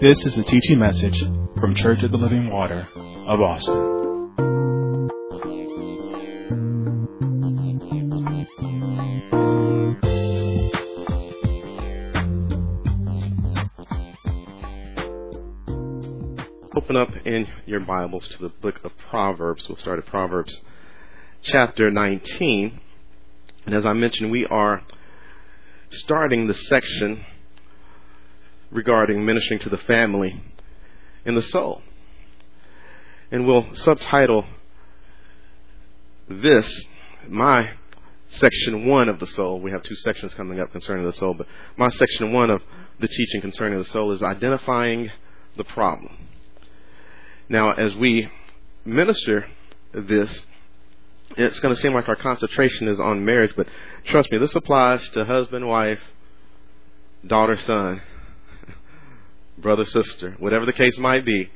This is a teaching message from Church of the Living Water of Austin. Open up in your Bibles to the book of Proverbs. We'll start at Proverbs chapter 19. And as I mentioned, we are starting the section regarding ministering to the family and the soul. And we'll subtitle this, my section one of the soul. We have two sections coming up concerning the soul, but my section one of the teaching concerning the soul is identifying the problem. Now, as we minister this, it's going to seem like our concentration is on marriage, but trust me, this applies to husband, wife, daughter, son, brother, sister, whatever the case might be.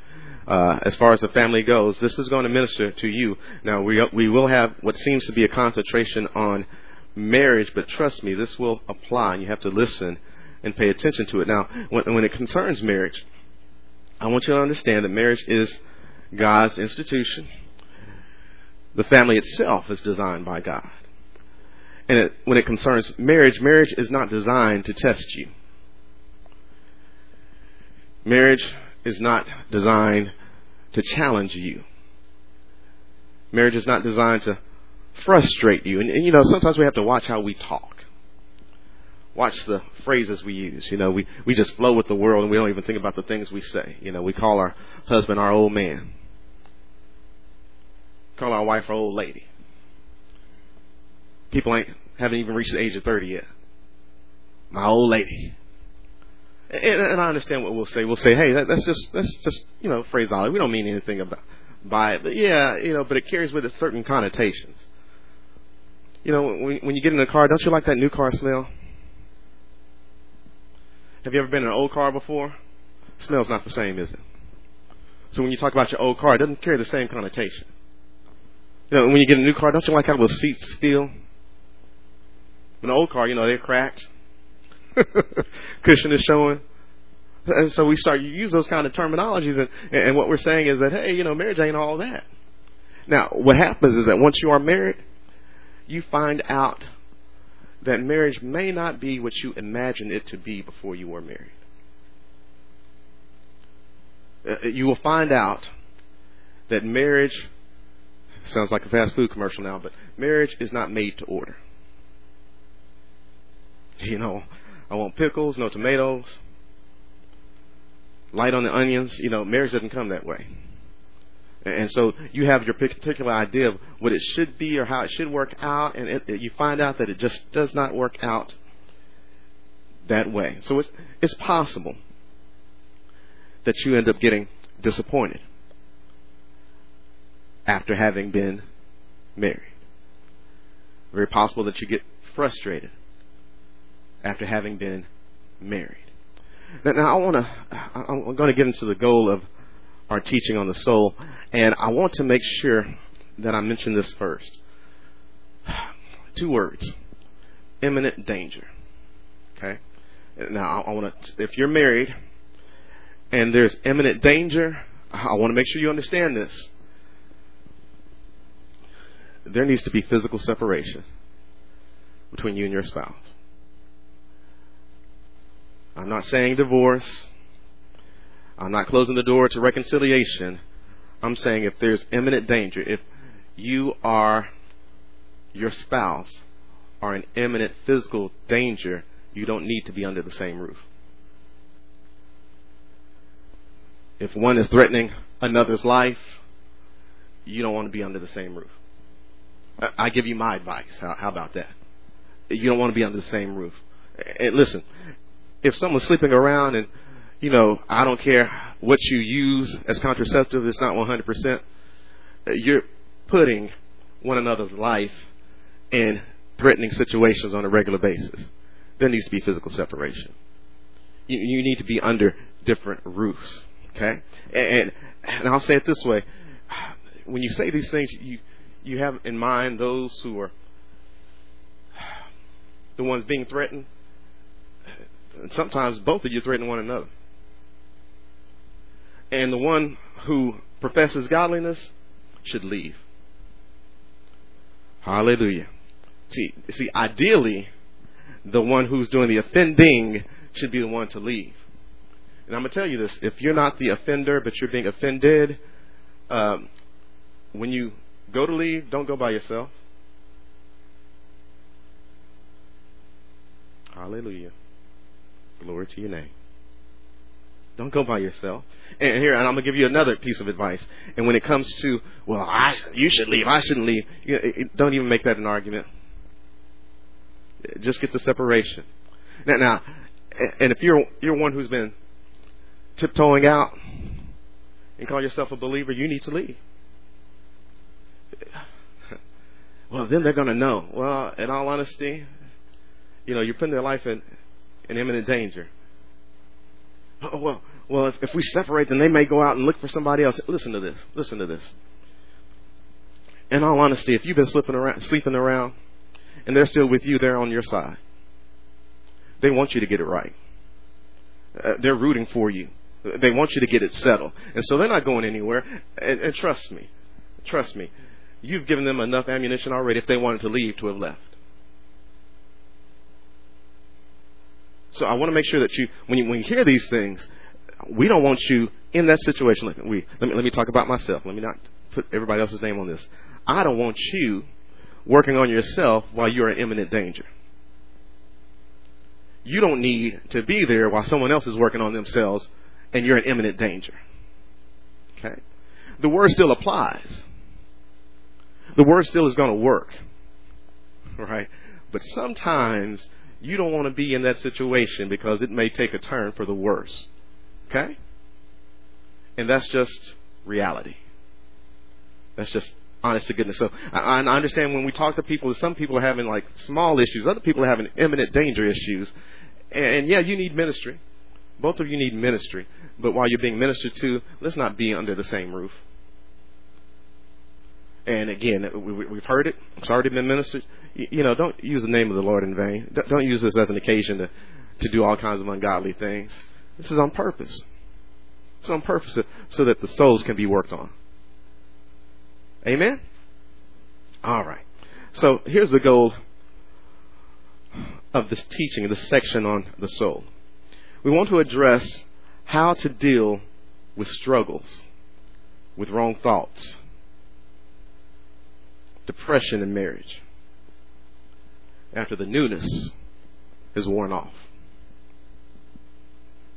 Uh, as far as the family goes, this is going to minister to you. Now, we we will have what seems to be a concentration on marriage, but trust me, this will apply, and you have to listen and pay attention to it. Now, when, when it concerns marriage, I want you to understand that marriage is God's institution. The family itself is designed by God. And it, when it concerns marriage, marriage is not designed to test you. Marriage is not designed to challenge you. Marriage is not designed to frustrate you. And, and, you know, sometimes we have to watch how we talk. Watch the phrases we use. You know, we, we just flow with the world and we don't even think about the things we say. You know, we call our husband our old man. Call our wife our old lady. People ain't haven't even reached the age of thirty yet. My old lady. And, I understand what we'll say. We'll say, "Hey, that, that's just that's just you know phraseology. We don't mean anything about by it." But yeah, you know, but it carries with it certain connotations. You know, when, when you get in a car, don't you like that new car smell? Have you ever been in an old car before? It smells not the same, is it? So when you talk about your old car, it doesn't carry the same connotation. You know, when you get a new car, don't you like how those seats feel? An old car, you know, they're cracked. Cushion is showing. And so we start to use those kind of terminologies, and, and what we're saying is that, hey, you know, marriage ain't all that. Now, what happens is that once you are married, you find out that marriage may not be what you imagined it to be before you were married. Uh, you will find out that marriage sounds like a fast food commercial now, but marriage is not made to order. You know, I want pickles, no tomatoes, light on the onions. You know, marriage doesn't come that way. And so you have your particular idea of what it should be or how it should work out, and it, you find out that it just does not work out that way. So it's, it's possible that you end up getting disappointed after having been married. Very possible that you get frustrated after having been married. Now, now I want to, I'm going to get into the goal of our teaching on the soul, and I want to make sure that I mention this first. Two words imminent danger. Okay? Now, I want to, if you're married and there's imminent danger, I want to make sure you understand this. There needs to be physical separation between you and your spouse. I'm not saying divorce. I'm not closing the door to reconciliation. I'm saying if there's imminent danger, if you are your spouse are in imminent physical danger, you don't need to be under the same roof. If one is threatening another's life, you don't want to be under the same roof. I give you my advice. How, about that? You don't want to be under the same roof. And listen, if someone's sleeping around and you know, I don't care what you use as contraceptive, it's not 100%. You're putting one another's life in threatening situations on a regular basis. There needs to be physical separation. You, you need to be under different roofs. Okay? And, and I'll say it this way. When you say these things, you, you have in mind those who are the ones being threatened. And sometimes both of you threaten one another. and the one who professes godliness should leave. Hallelujah. See, see, ideally, the one who's doing the offending should be the one to leave. And I'm going to tell you this if you're not the offender, but you're being offended, um, when you go to leave, don't go by yourself. Hallelujah. Glory to your name. Don't go by yourself. And here, and I'm gonna give you another piece of advice. And when it comes to, well, I, you should leave, I shouldn't leave. You know, don't even make that an argument. Just get the separation. Now, now, and if you're you're one who's been tiptoeing out and call yourself a believer, you need to leave. Well, then they're to know. Well, in all honesty, you know, you're putting their life in, in imminent danger. Oh, well, well, if, if we separate, then they may go out and look for somebody else. Listen to this. Listen to this. In all honesty, if you've been slipping around, sleeping around, and they're still with you, they're on your side. They want you to get it right. Uh, they're rooting for you. They want you to get it settled. And so they're not going anywhere. And, and trust me, trust me, you've given them enough ammunition already if they wanted to leave to have left. So I want to make sure that you, when you, when you hear these things, we don't want you in that situation. Let me, let me, let me talk about myself. Let me not put everybody else's name on this. I don't want you working on yourself while you're in imminent danger. You don't need to be there while someone else is working on themselves and you're in imminent danger. Okay? The word still applies. The word still is going to work. Right? But sometimes you don't want to be in that situation because it may take a turn for the worse. Okay? And that's just reality. That's just honest to goodness. So I, I understand when we talk to people, some people are having like small issues, other people are having imminent danger issues. And, and yeah, you need ministry. Both of you need ministry. But while you're being ministered to, let's not be under the same roof. And again, we've heard it. It's already been ministered. You know, don't use the name of the Lord in vain. Don't use this as an occasion to, to do all kinds of ungodly things. This is on purpose. It's on purpose so that the souls can be worked on. Amen? All right. So here's the goal of this teaching, this section on the soul. We want to address how to deal with struggles, with wrong thoughts, depression in marriage after the newness is worn off.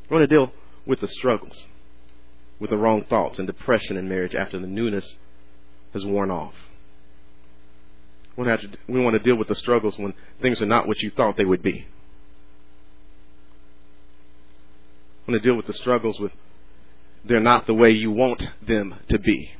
We want to deal with the struggles, with the wrong thoughts and depression in marriage after the newness has worn off. We want, to, we want to deal with the struggles when things are not what you thought they would be. We want to deal with the struggles with they're not the way you want them to be,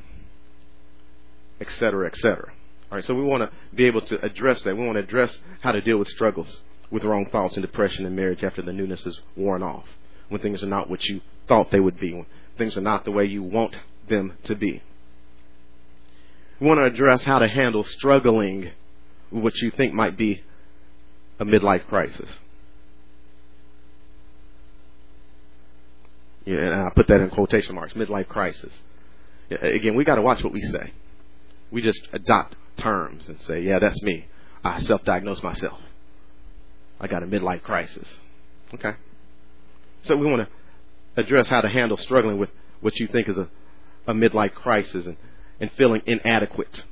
etc., etc. All right, so we want to be able to address that. We want to address how to deal with struggles with wrong thoughts and depression in marriage after the newness is worn off, when things are not what you thought they would be, when things are not the way you want them to be. We want to address how to handle struggling with what you think might be a midlife crisis. Yeah, and I put that in quotation marks, midlife crisis. Again, we got to watch what we say. We just adopt terms and say, yeah, that's me. I self diagnose myself. I got a midlife crisis. Okay. So we want to address how to handle struggling with what you think is a, a midlife crisis and, and feeling inadequate.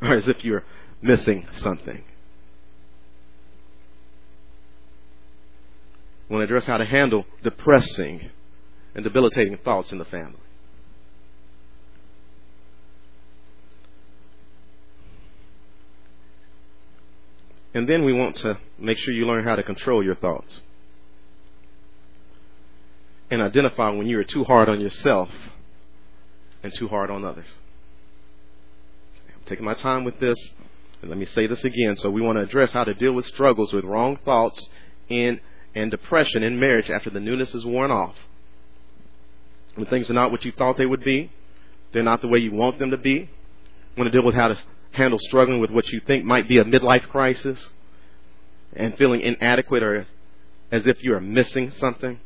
Or as if you're missing something. We want to address how to handle depressing and debilitating thoughts in the family. And then we want to make sure you learn how to control your thoughts. And identify when you are too hard on yourself and too hard on others. I'm taking my time with this. And let me say this again. So we want to address how to deal with struggles with wrong thoughts in and depression in marriage after the newness is worn off. When things are not what you thought they would be, they're not the way you want them to be. We want to deal with how to handle struggling with what you think might be a midlife crisis and feeling inadequate or as if you are missing something.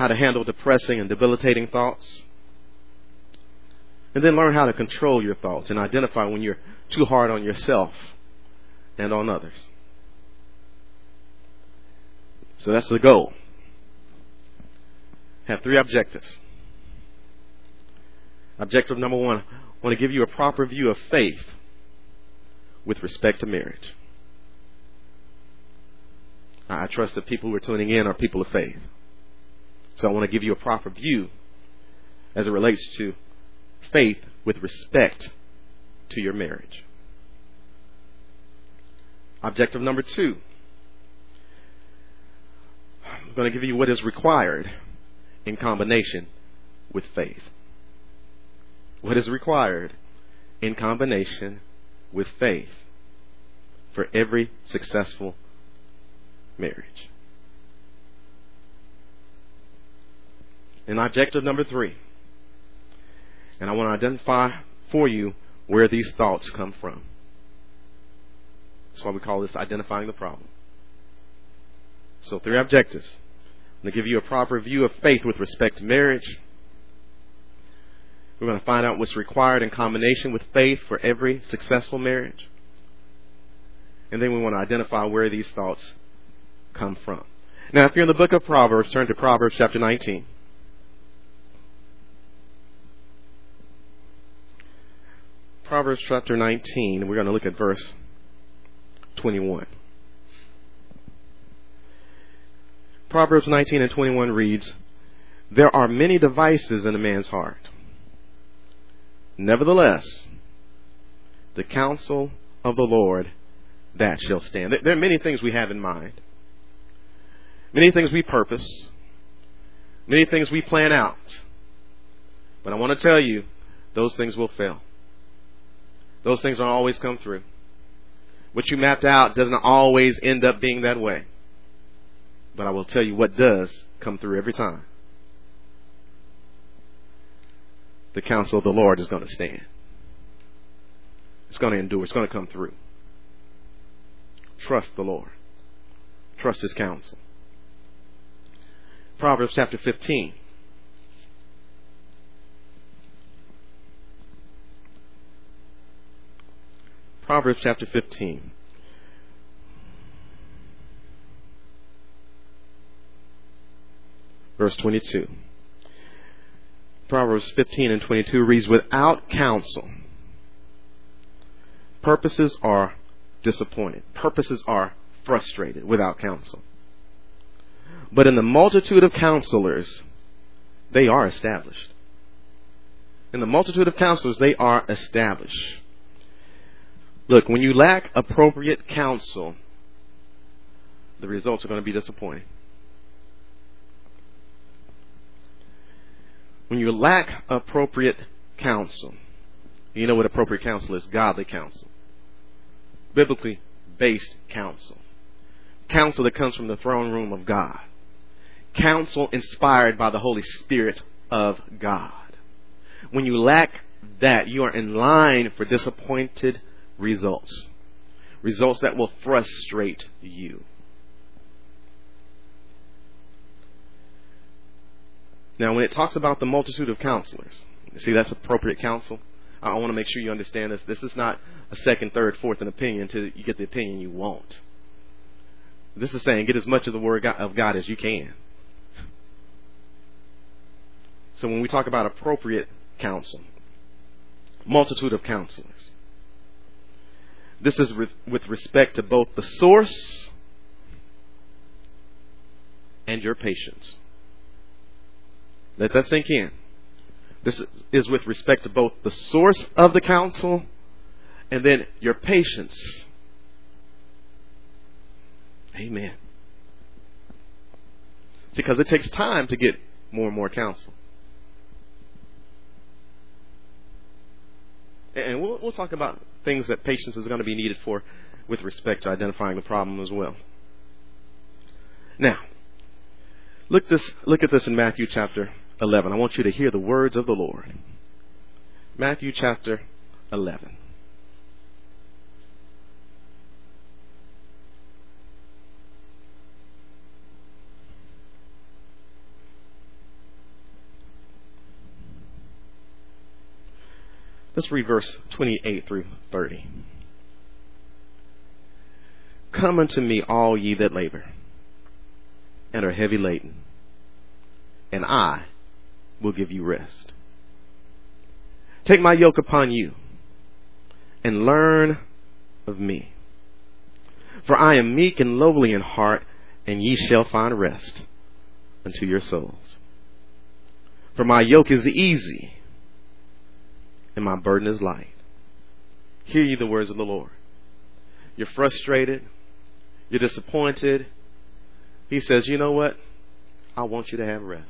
how to handle depressing and debilitating thoughts. And then learn how to control your thoughts and identify when you're too hard on yourself and on others. So that's the goal. Have three objectives. Objective number one, I want to give you a proper view of faith with respect to marriage. I trust that people who are tuning in are people of faith. So I want to give you a proper view as it relates to faith with respect to your marriage. Objective number two. I'm going to give you what is required in combination with faith. What is required in combination with faith for every successful marriage. And objective number three. And I want to identify for you where these thoughts come from. That's why we call this identifying the problem. So, three objectives. I'm going to give you a proper view of faith with respect to marriage. We're going to find out what's required in combination with faith for every successful marriage. And then we want to identify where these thoughts come from. Now, if you're in the book of Proverbs, turn to Proverbs chapter 19. Proverbs chapter 19, we're going to look at verse 21. Proverbs 19 and 21 reads, There are many devices in a man's heart. Nevertheless, the counsel of the Lord that shall stand. There are many things we have in mind, many things we purpose, many things we plan out. But I want to tell you, those things will fail. Those things don't always come through. What you mapped out doesn't always end up being that way. But I will tell you what does come through every time. The counsel of the Lord is going to stand. It's going to endure. It's going to come through. Trust the Lord. Trust His counsel. Proverbs chapter 15. Proverbs chapter 15. Verse 22. Proverbs 15 and 22 reads, Without counsel, purposes are disappointed. Purposes are frustrated without counsel. But in the multitude of counselors, they are established. In the multitude of counselors, they are established. Look, when you lack appropriate counsel, the results are going to be disappointing. When you lack appropriate counsel, you know what appropriate counsel is godly counsel, biblically based counsel, counsel that comes from the throne room of God, counsel inspired by the Holy Spirit of God. When you lack that, you are in line for disappointed results. Results that will frustrate you. Now, when it talks about the multitude of counselors, see that's appropriate counsel. I want to make sure you understand this. This is not a second, third, fourth, an opinion until you get the opinion you want. This is saying get as much of the word of God as you can. So when we talk about appropriate counsel, multitude of counselors, this is with respect to both the source and your patience. Let that sink in. This is with respect to both the source of the counsel and then your patience. Amen. Because it takes time to get more and more counsel. And we'll, we'll talk about things that patience is going to be needed for with respect to identifying the problem as well. Now, look this look at this in Matthew chapter 11. I want you to hear the words of the Lord. Matthew chapter 11. Let's read verse 28 through 30. Come unto me, all ye that labor and are heavy laden, and I will give you rest. Take my yoke upon you and learn of me. For I am meek and lowly in heart, and ye shall find rest unto your souls. For my yoke is easy, and my burden is light. Hear ye the words of the Lord. You're frustrated, you're disappointed. He says, You know what? I want you to have rest.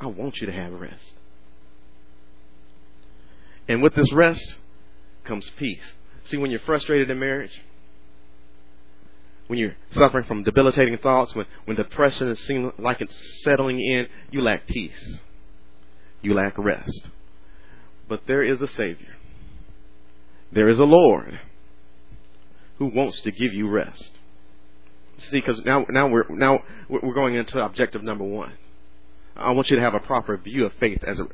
I want you to have rest. And with this rest comes peace. See, when you're frustrated in marriage, when you're suffering from debilitating thoughts, when, when depression is seems like it's settling in, you lack peace. You lack rest. But there is a Savior. There is a Lord who wants to give you rest. See, because now, now we're now we're going into objective number one. I want you to have a proper view of faith as a,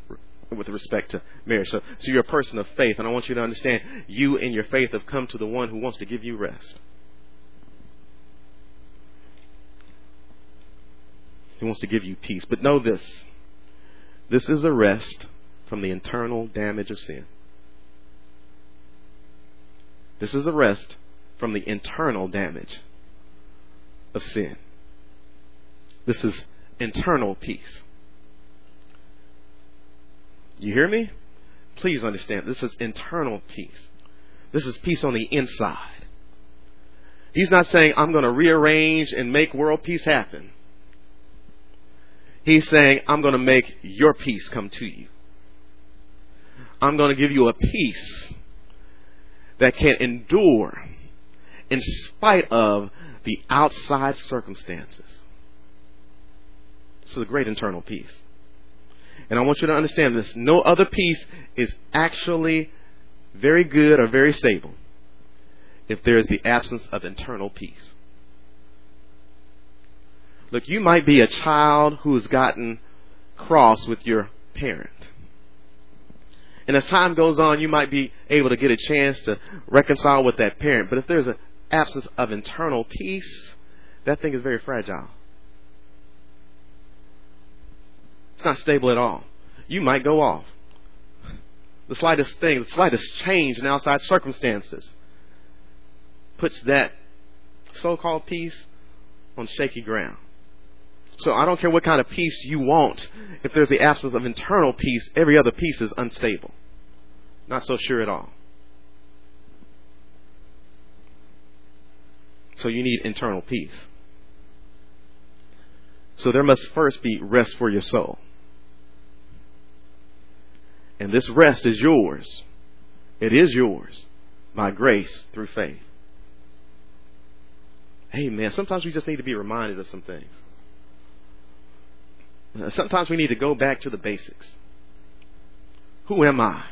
with respect to marriage. So, so you're a person of faith, and I want you to understand you and your faith have come to the one who wants to give you rest. He wants to give you peace. But know this this is a rest from the internal damage of sin. This is a rest from the internal damage of sin. This is internal peace. You hear me? Please understand, this is internal peace. This is peace on the inside. He's not saying, I'm going to rearrange and make world peace happen. He's saying, I'm going to make your peace come to you. I'm going to give you a peace that can endure in spite of the outside circumstances. This is a great internal peace. And I want you to understand this. No other peace is actually very good or very stable if there is the absence of internal peace. Look, you might be a child who has gotten cross with your parent. And as time goes on, you might be able to get a chance to reconcile with that parent. But if there's an absence of internal peace, that thing is very fragile. It's not stable at all. You might go off. The slightest thing, the slightest change in outside circumstances puts that so called peace on shaky ground. So I don't care what kind of peace you want. If there's the absence of internal peace, every other peace is unstable. Not so sure at all. So you need internal peace. So there must first be rest for your soul. And this rest is yours. It is yours by grace through faith. Amen. Sometimes we just need to be reminded of some things. Uh, sometimes we need to go back to the basics. Who am I?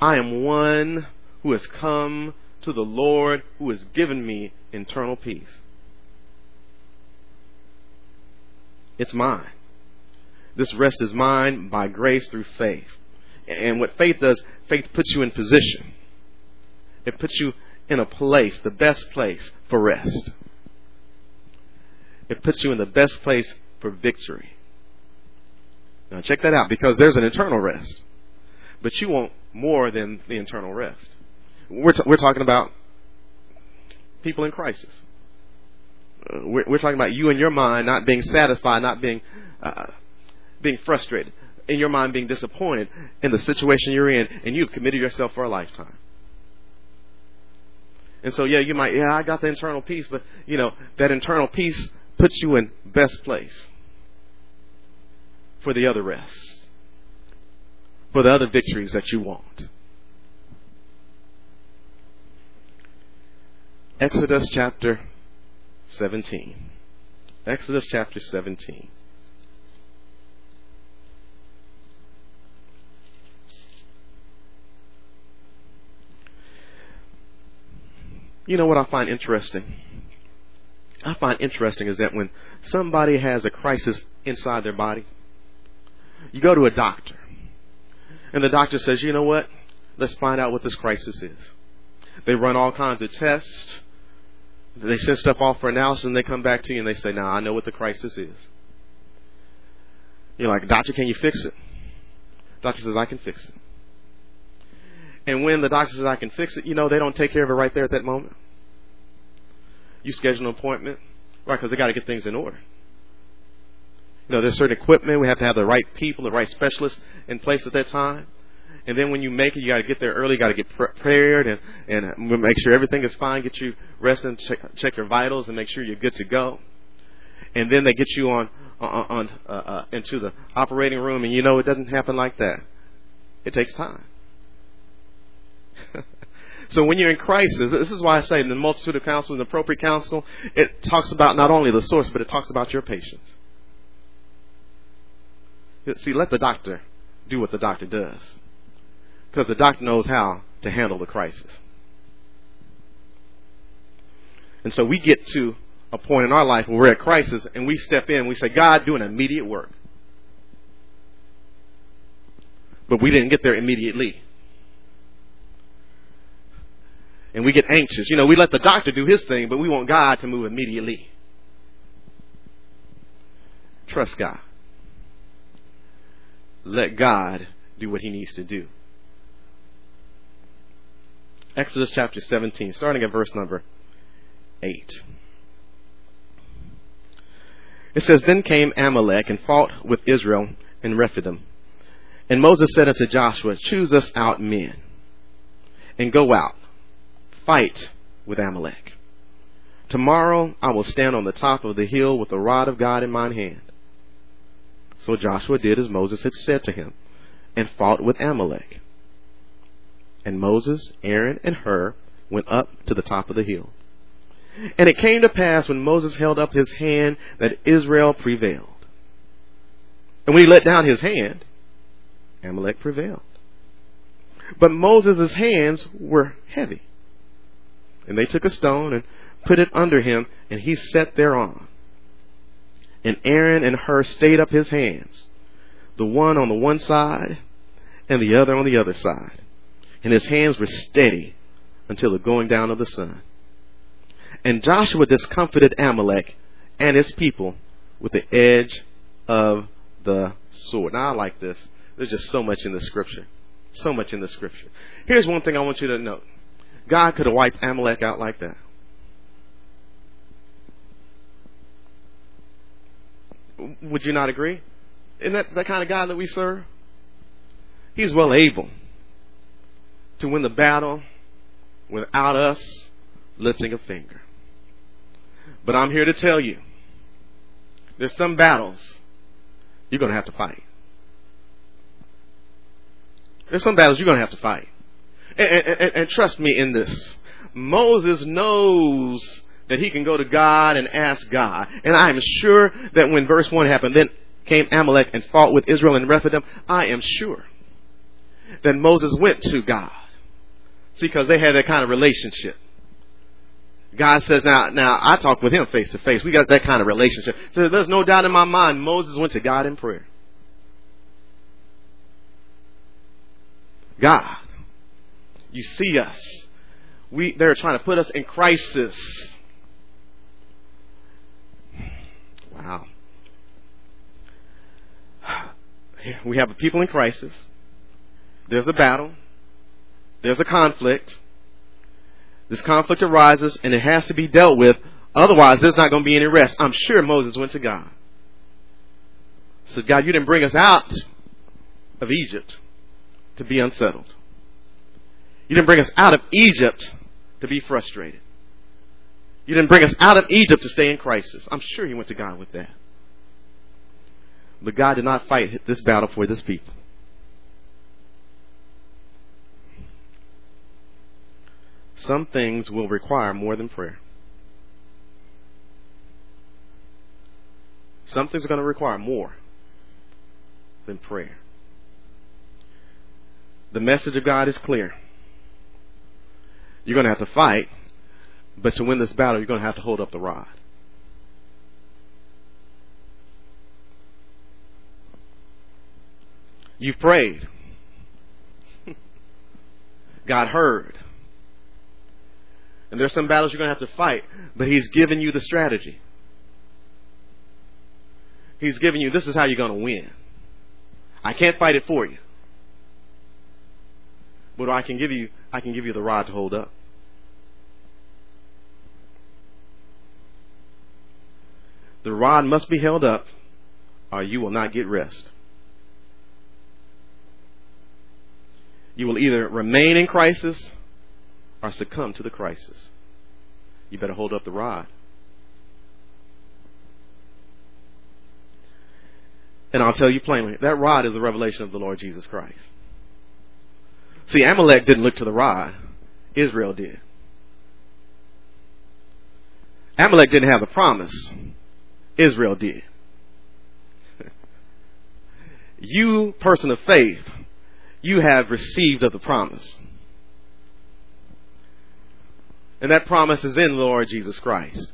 I am one who has come to the Lord who has given me internal peace. It's mine. This rest is mine by grace through faith. And what faith does, faith puts you in position. It puts you in a place, the best place for rest. It puts you in the best place for victory. Now check that out because there's an internal rest. But you want more than the internal rest. We're, t- we're talking about people in crisis. Uh, we're, we're, talking about you and your mind not being satisfied, not being uh, being frustrated, in your mind being disappointed in the situation you're in, and you've committed yourself for a lifetime. And so, yeah, you might, yeah, I got the internal peace, but you know that internal peace puts you in best place for the other rest, for the other victories that you want. Exodus chapter 17. Exodus chapter 17. You know what I find interesting? I find interesting is that when somebody has a crisis inside their body, you go to a doctor. And the doctor says, you know what? Let's find out what this crisis is. They run all kinds of tests. They send stuff off for analysis and they come back to you and they say, now I know what the crisis is. You're like, doctor, can you fix it? Doctor says, I can fix it. And when the doctor says, I can fix it, you know, they don't take care of it right there at that moment. You schedule an appointment, right, because they got to get things in order. You know, there's certain equipment. We have to have the right people, the right specialists in place at that time. And then when you make it, you got to get there early. Got to get prepared and and make sure everything is fine. Get you resting, check, check your vitals, and make sure you're good to go. And then they get you on on, on uh, uh, into the operating room, and you know it doesn't happen like that. It takes time. So when you're in crisis, this is why I say the multitude of counsel and appropriate counsel, it talks about not only the source, but it talks about your patience. See, let the doctor do what the doctor does. Because the doctor knows how to handle the crisis. And so we get to a point in our life where we're at crisis and we step in, we say, God, do an immediate work. But we didn't get there immediately. And we get anxious. You know, we let the doctor do his thing, but we want God to move immediately. Trust God let God do what he needs to do. Exodus chapter 17, starting at verse number 8. It says, Then came Amalek and fought with Israel in Rephidim. And Moses said unto Joshua, Choose us out men, and go out, fight with Amalek. Tomorrow I will stand on the top of the hill with the rod of God in mine hand. So Joshua did as Moses had said to him, and fought with Amalek. And Moses, Aaron, and Hur went up to the top of the hill. And it came to pass when Moses held up his hand that Israel prevailed. And when he let down his hand, Amalek prevailed. But Moses' hands were heavy. And they took a stone and put it under him, and he sat thereon. And Aaron and Hur stayed up his hands, the one on the one side and the other on the other side. And his hands were steady until the going down of the sun. And Joshua discomfited Amalek and his people with the edge of the sword. Now I like this. There's just so much in the scripture. So much in the scripture. Here's one thing I want you to note. God could have wiped Amalek out like that. Would you not agree? Isn't that the kind of God that we serve? He's well able to win the battle without us lifting a finger. But I'm here to tell you there's some battles you're going to have to fight. There's some battles you're going to have to fight. And, and, and, trust me in this. Moses knows that he can go to God and ask God. And I am sure that when verse 1 happened, then came Amalek and fought with Israel and Rephidim, I am sure that Moses went to God. See, because they had that kind of relationship. God says, now, now I talk with him face to face. We got that kind of relationship. So there's no doubt in my mind Moses went to God in prayer. God, you see us. We, they're trying to put us in crisis. Wow. We have a people in crisis. There's a battle. There's a conflict. This conflict arises and it has to be dealt with. Otherwise, there's not going to be any rest. I'm sure Moses went to God. Said, God, you didn't bring us out of Egypt to be unsettled. You didn't bring us out of Egypt to be frustrated. You didn't bring us out of Egypt to stay in crisis. I'm sure he went to God with that. But God did not fight this battle for this people. Some things will require more than prayer. Some things are going to require more than prayer. The message of God is clear. You're going to have to fight but to win this battle, you're going to have to hold up the rod. You've prayed. God heard. And there's some battles you're going to have to fight, but He's given you the strategy. He's given you, this is how you're going to win. I can't fight it for you. But I can give you, I can give you the rod to hold up. The rod must be held up, or you will not get rest. You will either remain in crisis or succumb to the crisis. You better hold up the rod. And I'll tell you plainly, that rod is the revelation of the Lord Jesus Christ. See, Amalek didn't look to the rod, Israel did. Amalek didn't have the promise, Israel did. You, person of faith, you have received of the promise. And that promise is in the Lord Jesus Christ.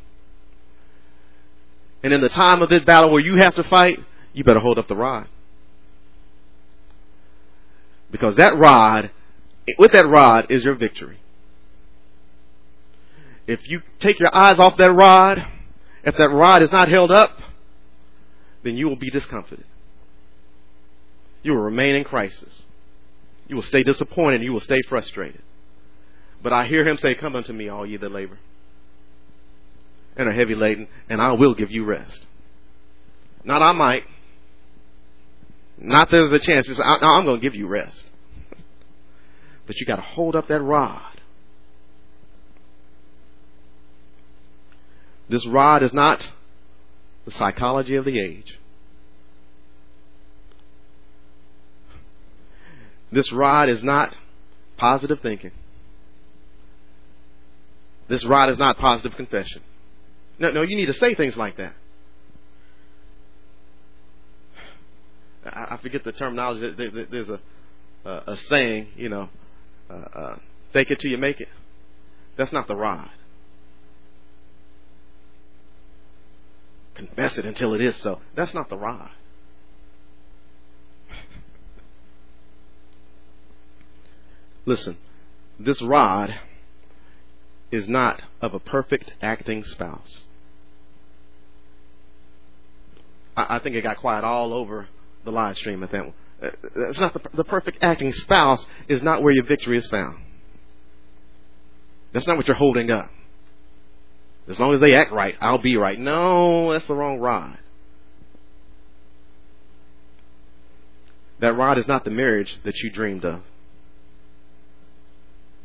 And in the time of this battle where you have to fight, you better hold up the rod. Because that rod, with that rod is your victory. If you take your eyes off that rod, if that rod is not held up, then you will be discomfited. You will remain in crisis. You will stay disappointed. You will stay frustrated. But I hear him say, Come unto me, all ye that labor and are heavy laden, and I will give you rest. Not I might. Not there's a chance. It's, I, I'm going to give you rest. but you got to hold up that rod. This rod is not the psychology of the age. This rod is not positive thinking. This rod is not positive confession. No, no, you need to say things like that. I forget the terminology. There's a a, saying, you know, uh, uh, "Fake it till you make it." That's not the rod. Confess it until it is so. That's not the rod. Listen, this rod is not of a perfect acting spouse. I, I think it got quiet all over the live stream at that one. Uh, it's not the, the perfect acting spouse is not where your victory is found. That's not what you're holding up. As long as they act right, I'll be right. No, that's the wrong rod. That rod is not the marriage that you dreamed of,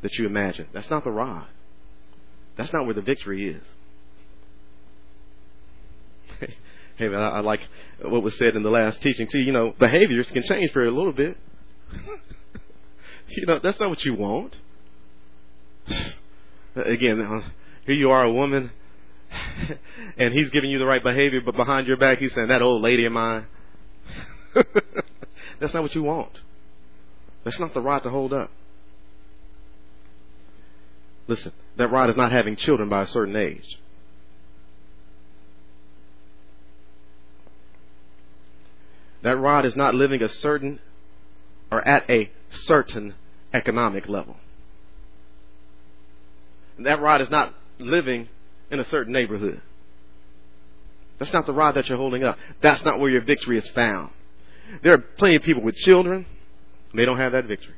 that you imagined. That's not the rod. That's not where the victory is. hey man, I, I like what was said in the last teaching too. You know, behaviors can change for a little bit. you know, that's not what you want. Again, uh, here you are, a woman, and he's giving you the right behavior, but behind your back he's saying that old lady of mine. that's not what you want. That's not the rod to hold up. Listen, that rod is not having children by a certain age. That rod is not living a certain or at a certain economic level. That rod is not living in a certain neighborhood. That's not the rod that you're holding up. That's not where your victory is found. There are plenty of people with children, they don't have that victory.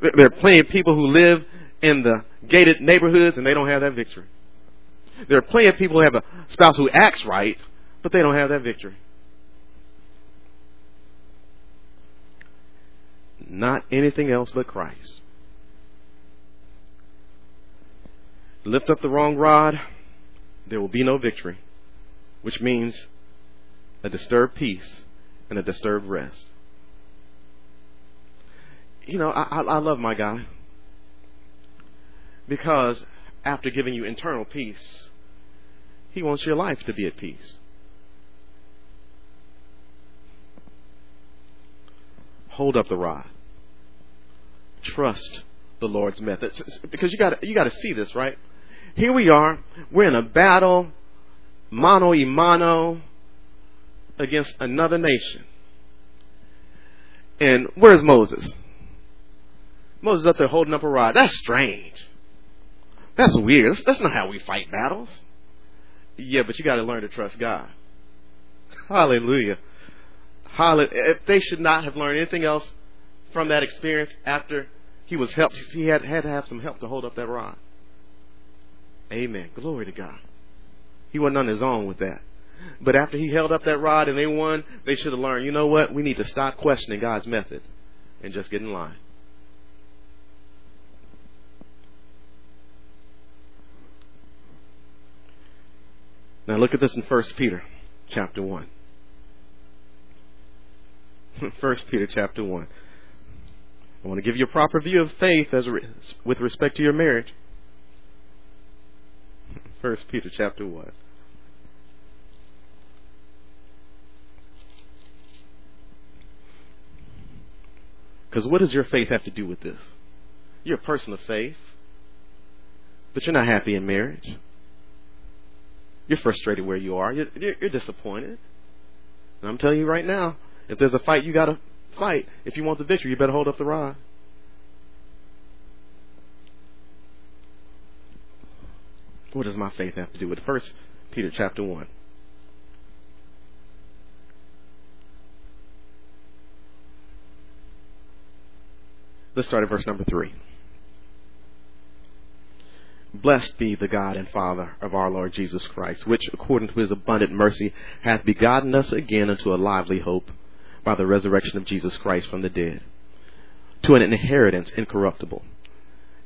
There are plenty of people who live in the gated neighborhoods and they don't have that victory. There are plenty of people who have a spouse who acts right, but they don't have that victory. Not anything else but Christ. Lift up the wrong rod, there will be no victory, which means a disturbed peace and a disturbed rest. You know, I, I, I love my guy. Because after giving you internal peace, He wants your life to be at peace. Hold up the rod. Trust the Lord's methods. Because you got you got to see this, right? Here we are. We're in a battle, mano y mano, against another nation. And where's Moses? Moses up there holding up a rod. That's strange. That's weird. That's, that's not how we fight battles. Yeah, but you got to learn to trust God. Hallelujah. Hallelujah. If they should not have learned anything else from that experience after he was helped, he had, had to have some help to hold up that rod. Amen. Glory to God. He wasn't on his own with that. But after he held up that rod and they won, they should have learned, you know what? We need to stop questioning God's method and just get in line. Now look at this in 1 Peter chapter 1. 1 Peter chapter 1. I want to give you a proper view of faith as re- with respect to your marriage. 1 Peter chapter 1. Because what does your faith have to do with this? You're a person of faith, but you're not happy in marriage. You're frustrated where you are. You're, you're, disappointed. And I'm telling you right now, if there's a fight, you got to fight. If you want the victory, you better hold up the rod. What does my faith have to do with it? First Peter chapter 1. Let's start at verse number 3. Blessed be the God and Father of our Lord Jesus Christ, which according to his abundant mercy hath begotten us again unto a lively hope by the resurrection of Jesus Christ from the dead, to an inheritance incorruptible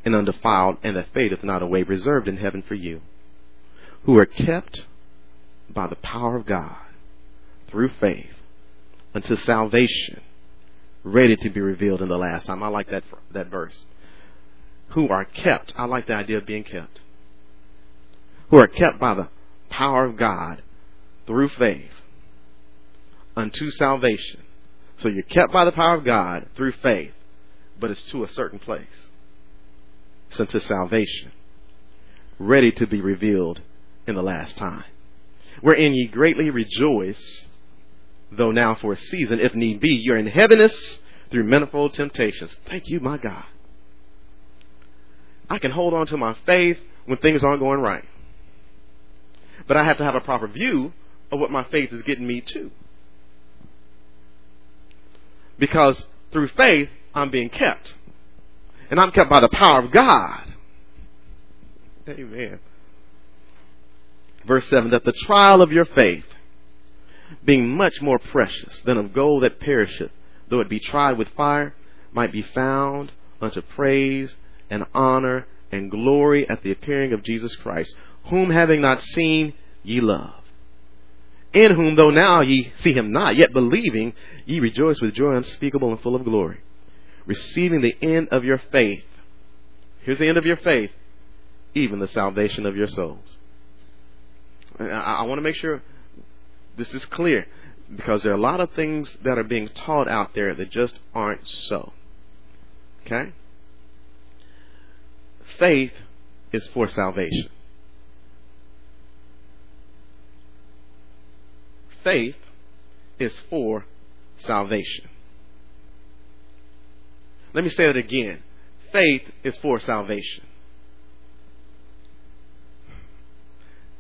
and undefiled, and that fadeth not away, reserved in heaven for you, who are kept by the power of God through faith unto salvation, ready to be revealed in the last time. I like that that verse who are kept. I like the idea of being kept. Who are kept by the power of God through faith unto salvation. So you're kept by the power of God through faith, but it's to a certain place. It's unto salvation, ready to be revealed in the last time. Wherein ye greatly rejoice, though now for a season, if need be, you're in heaviness through manifold temptations. Thank you, my God. I can hold on to my faith when things aren't going right. But I have to have a proper view of what my faith is getting me to. Because through faith, I'm being kept. And I'm kept by the power of God. Amen. Verse 7 that the trial of your faith, being much more precious than of gold that perisheth, though it be tried with fire, might be found unto praise and honor and glory at the appearing of Jesus Christ, whom having not seen ye love. In whom, though now ye see him not, yet believing, ye rejoice with joy unspeakable and full of glory, receiving the end of your faith. Here's the end of your faith, even the salvation of your souls. I, I want to make sure this is clear because there are a lot of things that are being taught out there that just aren't so. Okay? faith is for salvation. Faith is for salvation. Let me say it again. Faith is for salvation.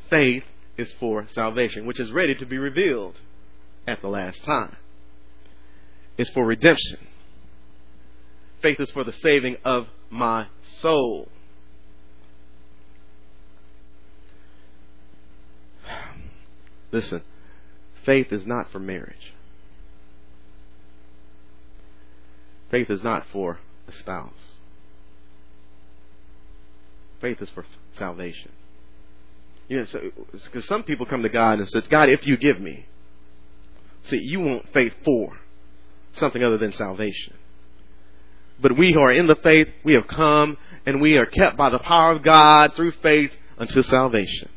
Faith is for salvation, which is ready to be revealed at the last time. It's for redemption. Faith is for the saving of my soul. Listen, faith is not for marriage. Faith is not for a spouse. Faith is for salvation. You know, because so, some people come to God and say, God, if you give me. See, you want faith for something other than salvation. But we who are in the faith, we have come and we are kept by the power of God through faith unto salvation.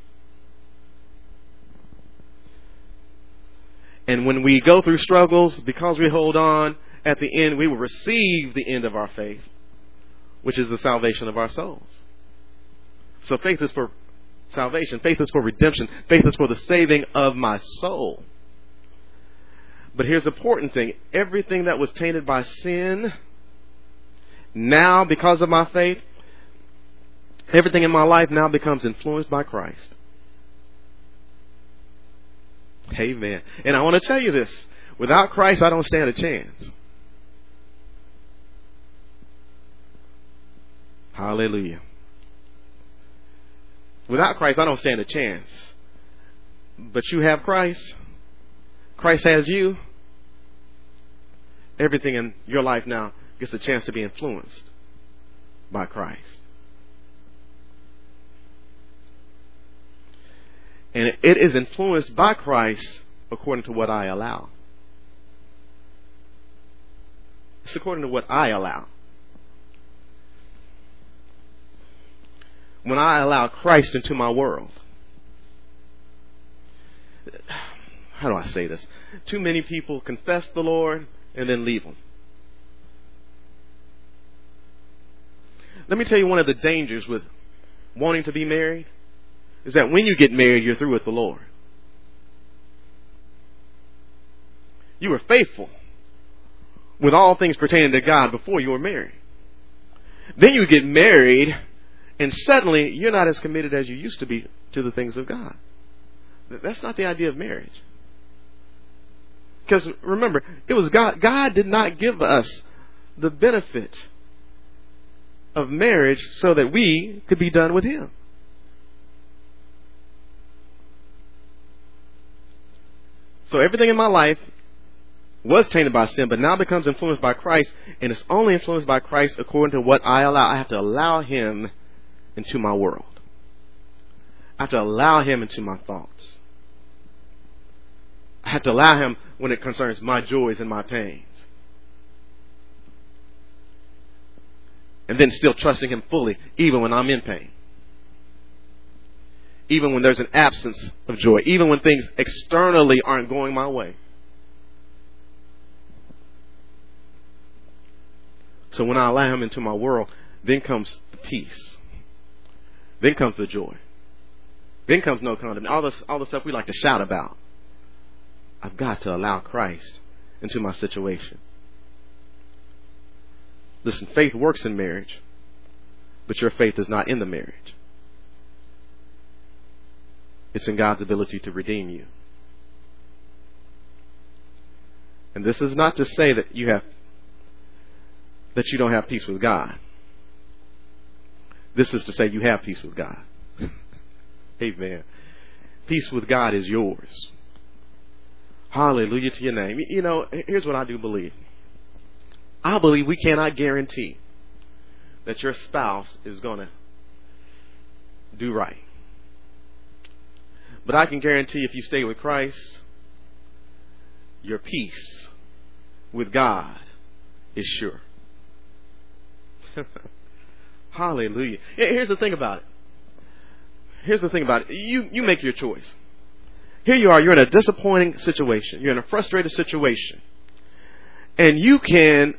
And when we go through struggles, because we hold on, at the end we will receive the end of our faith, which is the salvation of our souls. So faith is for salvation, faith is for redemption, faith is for the saving of my soul. But here's the important thing everything that was tainted by sin, now, because of my faith, everything in my life now becomes influenced by Christ. Amen. And I want to tell you this without Christ, I don't stand a chance. Hallelujah. Without Christ, I don't stand a chance. But you have Christ. Christ has you. Everything in your life now gets a chance to be influenced by Christ. And it is influenced by Christ according to what I allow. It's according to what I allow. When I allow Christ into my world, how do I say this? Too many people confess the Lord and then leave Him. Let me tell you one of the dangers with wanting to be married is that when you get married, you're through with the Lord. You were faithful with all things pertaining to God before you were married. Then you get married, and suddenly you're not as committed as you used to be to the things of God. That's not the idea of marriage. Because remember, it was God. God did not give us the benefit of marriage so that we could be done with Him. So everything in my life was tainted by sin, but now becomes influenced by Christ, and it's only influenced by Christ according to what I allow. I have to allow Him into my world. I have to allow Him into my thoughts. I have to allow Him when it concerns my joys and my pains. And then still trusting Him fully, even when I'm in pain even when there's an absence of joy, even when things externally aren't going my way. So when I allow Him into my world, then comes the peace. Then comes the joy. Then comes no condemnation. All the, all the stuff we like to shout about. I've got to allow Christ into my situation. Listen, faith works in marriage, but your faith is not in the marriage. It's in God's ability to redeem you. And this is not to say that you have that you don't have peace with God. This is to say you have peace with God. Amen. Peace with God is yours. Hallelujah to your name. You know, here's what I do believe. I believe we cannot guarantee that your spouse is going to do right. But I can guarantee if you stay with Christ, your peace with God is sure. Hallelujah. Here's the thing about it. Here's the thing about it. You, you make your choice. Here you are, you're in a disappointing situation. You're in a frustrated situation. And you can,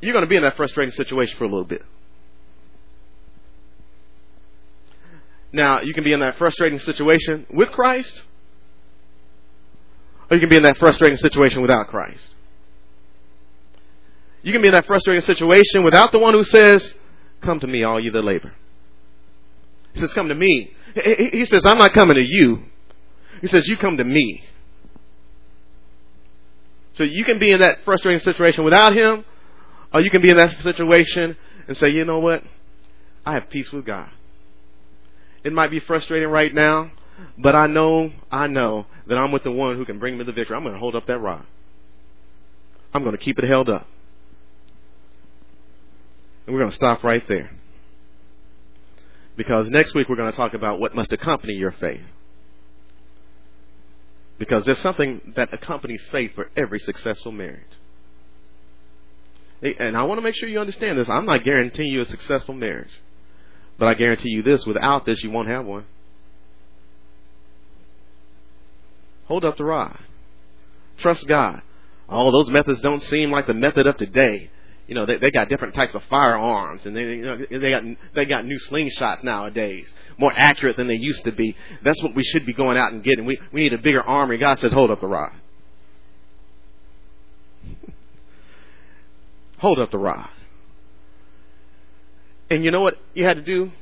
you're going to be in that frustrating situation for a little bit. Now, you can be in that frustrating situation with Christ, or you can be in that frustrating situation without Christ. You can be in that frustrating situation without the one who says, Come to me, all you that labor. He says, Come to me. He says, I'm not coming to you. He says, You come to me. So you can be in that frustrating situation without him, or you can be in that situation and say, You know what? I have peace with God. It might be frustrating right now, but I know, I know that I'm with the one who can bring me the victory. I'm going to hold up that rod. I'm going to keep it held up. And we're going to stop right there. Because next week we're going to talk about what must accompany your faith. Because there's something that accompanies faith for every successful marriage. And I want to make sure you understand this. I'm not guaranteeing you a successful marriage. But I guarantee you this without this, you won't have one. Hold up the rod. Trust God. All those methods don't seem like the method of today. You know, they, they got different types of firearms, and they, you know, they got they got new slingshots nowadays, more accurate than they used to be. That's what we should be going out and getting. We we need a bigger army. God says, hold up the rod. hold up the rod. And you know what you had to do?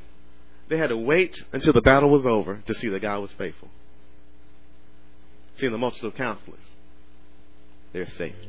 They had to wait until the battle was over to see that God was faithful. Seeing the multitude of counselors, their safety.